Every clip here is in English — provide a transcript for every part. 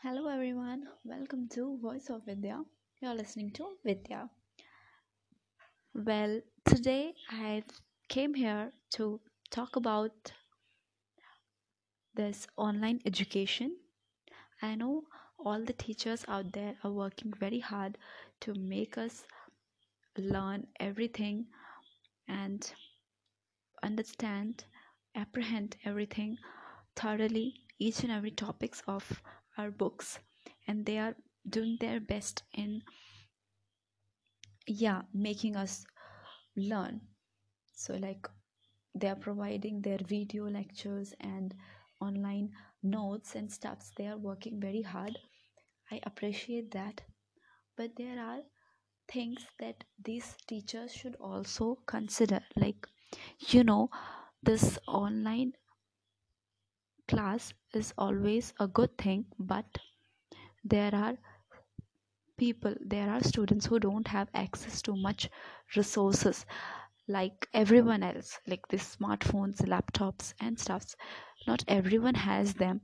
Hello everyone, welcome to Voice of Vidya. You're listening to Vidya. Well, today I came here to talk about this online education. I know all the teachers out there are working very hard to make us learn everything and understand, apprehend everything thoroughly, each and every topics of our books, and they are doing their best in yeah making us learn. So like they are providing their video lectures and online notes and stuffs they are working very hard. I appreciate that. But there are things that these teachers should also consider. Like you know this online class is always a good thing but there are people there are students who don't have access to much resources like everyone else like these smartphones laptops and stuffs. Not everyone has them.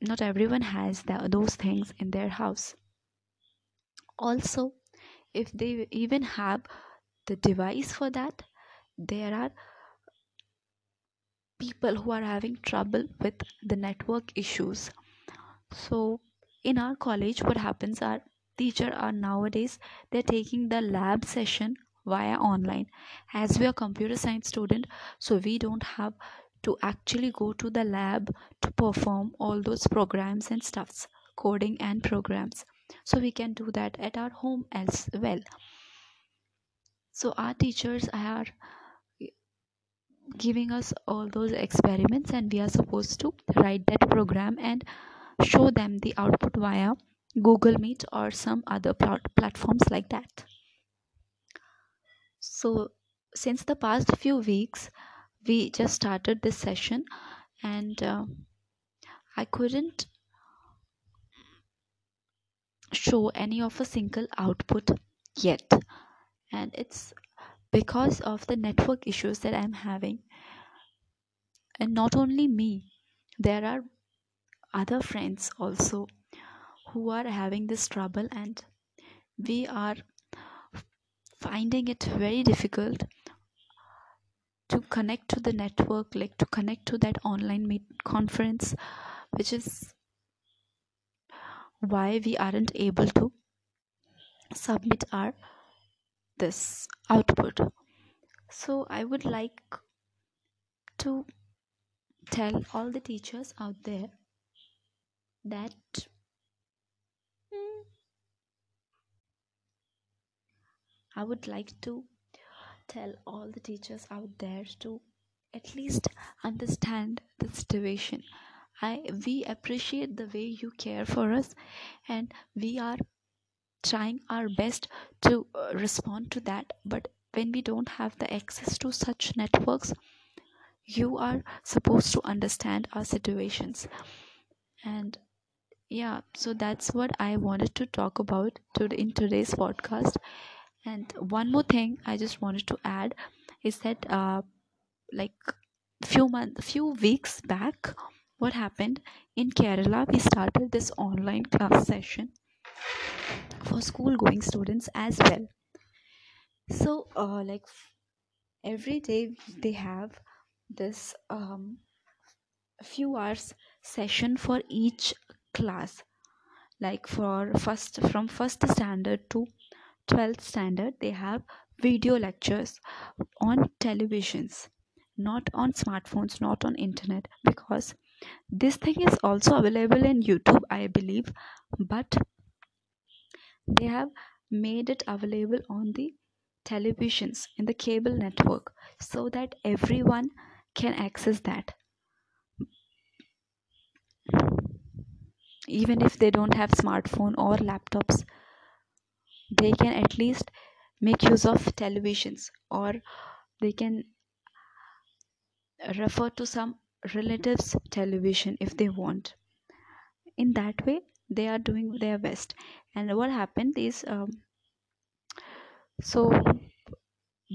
Not everyone has the, those things in their house. Also if they even have the device for that there are people who are having trouble with the network issues. So in our college what happens are teacher are nowadays they're taking the lab session via online. As we are computer science student so we don't have to actually go to the lab to perform all those programs and stuffs coding and programs. So we can do that at our home as well. So our teachers are giving us all those experiments and we are supposed to write that program and show them the output via Google Meet or some other plat- platforms like that. So, since the past few weeks, we just started this session and uh, I couldn't show any of a single output yet. And it's because of the network issues that I'm having. And not only me, there are other friends also who are having this trouble and we are finding it very difficult to connect to the network like to connect to that online meet conference which is why we aren't able to submit our this output so i would like to tell all the teachers out there that mm, I would like to tell all the teachers out there to at least understand the situation. I we appreciate the way you care for us and we are trying our best to uh, respond to that but when we don't have the access to such networks you are supposed to understand our situations. And yeah so that's what i wanted to talk about today in today's podcast. And one more thing i just wanted to add is that uh like few months few weeks back what happened? In kerala we started this online class session for school going students as well. So uh like every day they have this um few hours session for each class. Like for first from first standard to 12th standard they have video lectures on televisions not on smartphones not on internet because this thing is also available in youtube i believe but they have made it available on the televisions in the cable network so that everyone can access that. Even if they don't have smartphone or laptops they can at least make use of televisions or they can refer to some relatives television if they want. In that way they are doing their best. And what happened is um, so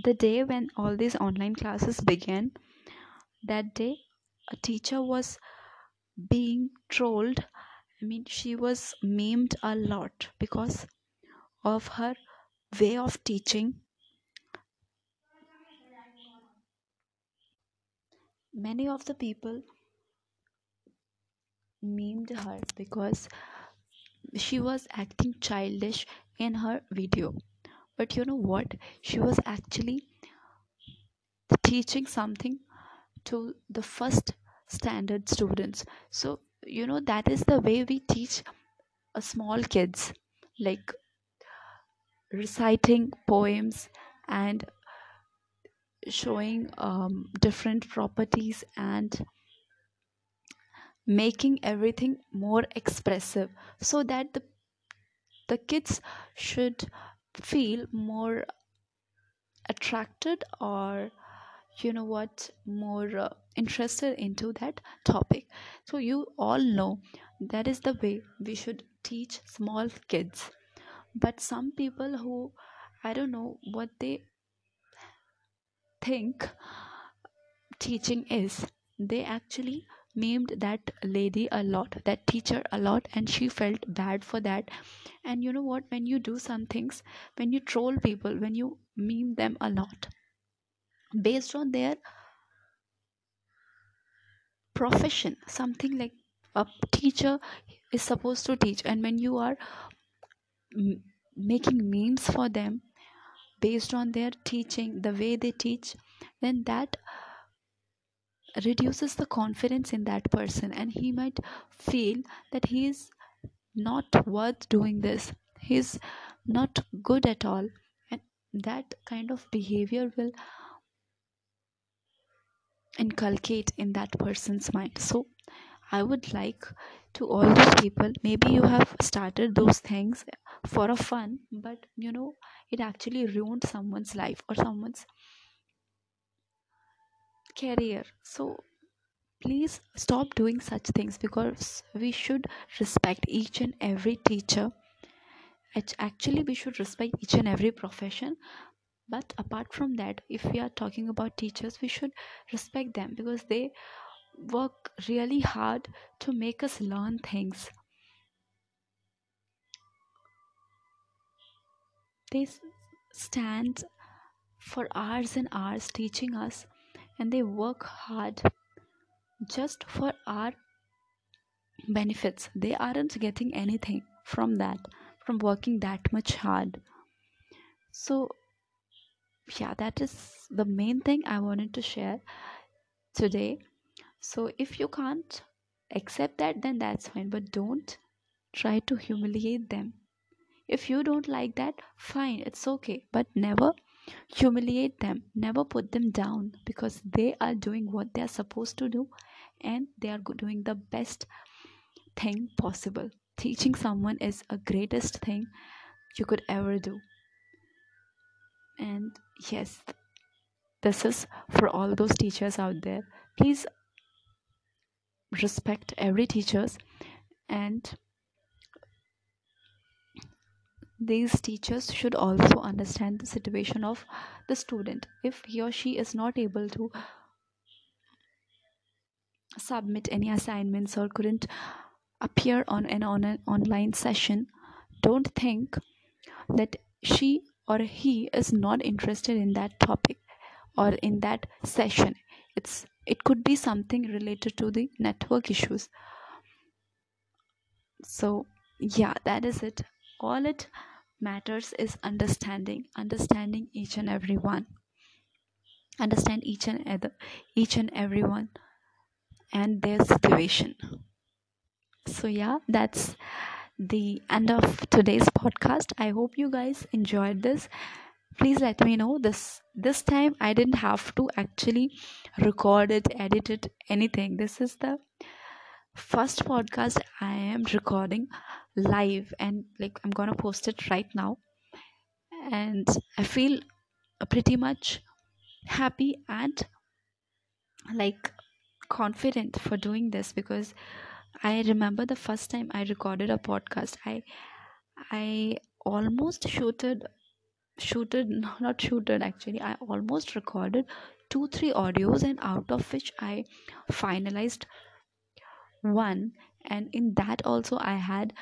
the day when all these online classes began that day a teacher was being trolled. I mean she was memed a lot because of her way of teaching. Many of the people memed her because she was acting childish in her video. But you know what? She was actually teaching something to the first standard students. So you know that is the way we teach a small kids like reciting poems and showing um, different properties and making everything more expressive so that the, the kids should feel more attracted or you know what more uh, interested into that topic. So you all know that is the way we should teach small kids. But some people who i don't know what they think teaching is they actually memed that lady a lot that teacher a lot and she felt bad for that. And you know what? When you do some things when you troll people when you meme them a lot based on their profession something like a teacher is supposed to teach. And when you are m- making memes for them based on their teaching the way they teach then that reduces the confidence in that person and he might feel that he is not worth doing this. He's not good at all. And that kind of behavior will inculcate in that person's mind. So i would like to all those people maybe you have started those things for a fun but you know it actually ruined someone's life or someone's career. So please stop doing such things because we should respect each and every teacher. Actually we should respect each and every profession. But apart from that if we are talking about teachers we should respect them because they work really hard to make us learn things. They stand for hours and hours teaching us and they work hard just for our benefits. They aren't getting anything from that from working that much hard. So yeah that is the main thing i wanted to share today. So if you can't accept that then that's fine but don't try to humiliate them. If you don't like that fine it's okay but never humiliate them never put them down because they are doing what they are supposed to do and they are doing the best thing possible. Teaching someone is a greatest thing you could ever do. And yes this is for all those teachers out there. Please respect every teachers and these teachers should also understand the situation of the student. If he or she is not able to submit any assignments or couldn't appear on an on an online session don't think that she or he is not interested in that topic or in that session. It's it could be something related to the network issues. So yeah that is it. All it matters is understanding understanding each and every one. Understand each and other each and everyone and their situation. So yeah that's the end of today's podcast. I hope you guys enjoyed this. Please let me know. This this time i didn't have to actually record it edit it anything. This is the first podcast i am recording live and like i'm gonna post it right now. And i feel pretty much happy and like confident for doing this because i remember the first time i recorded a podcast i i almost shooted shooted no, not shooted actually i almost recorded two three audios and out of which i finalized one. And in that also i had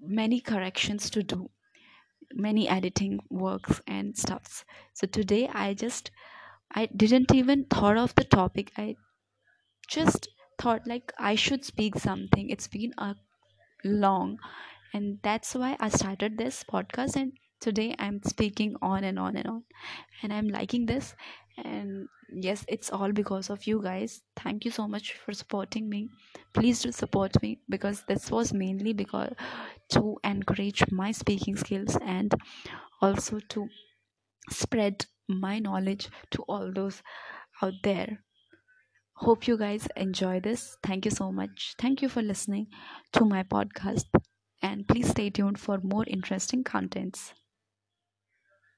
many corrections to do many editing works and stuffs. So today i just i didn't even thought of the topic. I just thought like i should speak something. It's been a long and that's why i started this podcast and today i'm speaking on and on and on. And i'm liking this. And yes it's all because of you guys. Thank you so much for supporting me. Please do support me because this was mainly because to encourage my speaking skills and also to spread my knowledge to all those out there. Hope you guys enjoy this. Thank you so much. Thank you for listening to my podcast. And please stay tuned for more interesting contents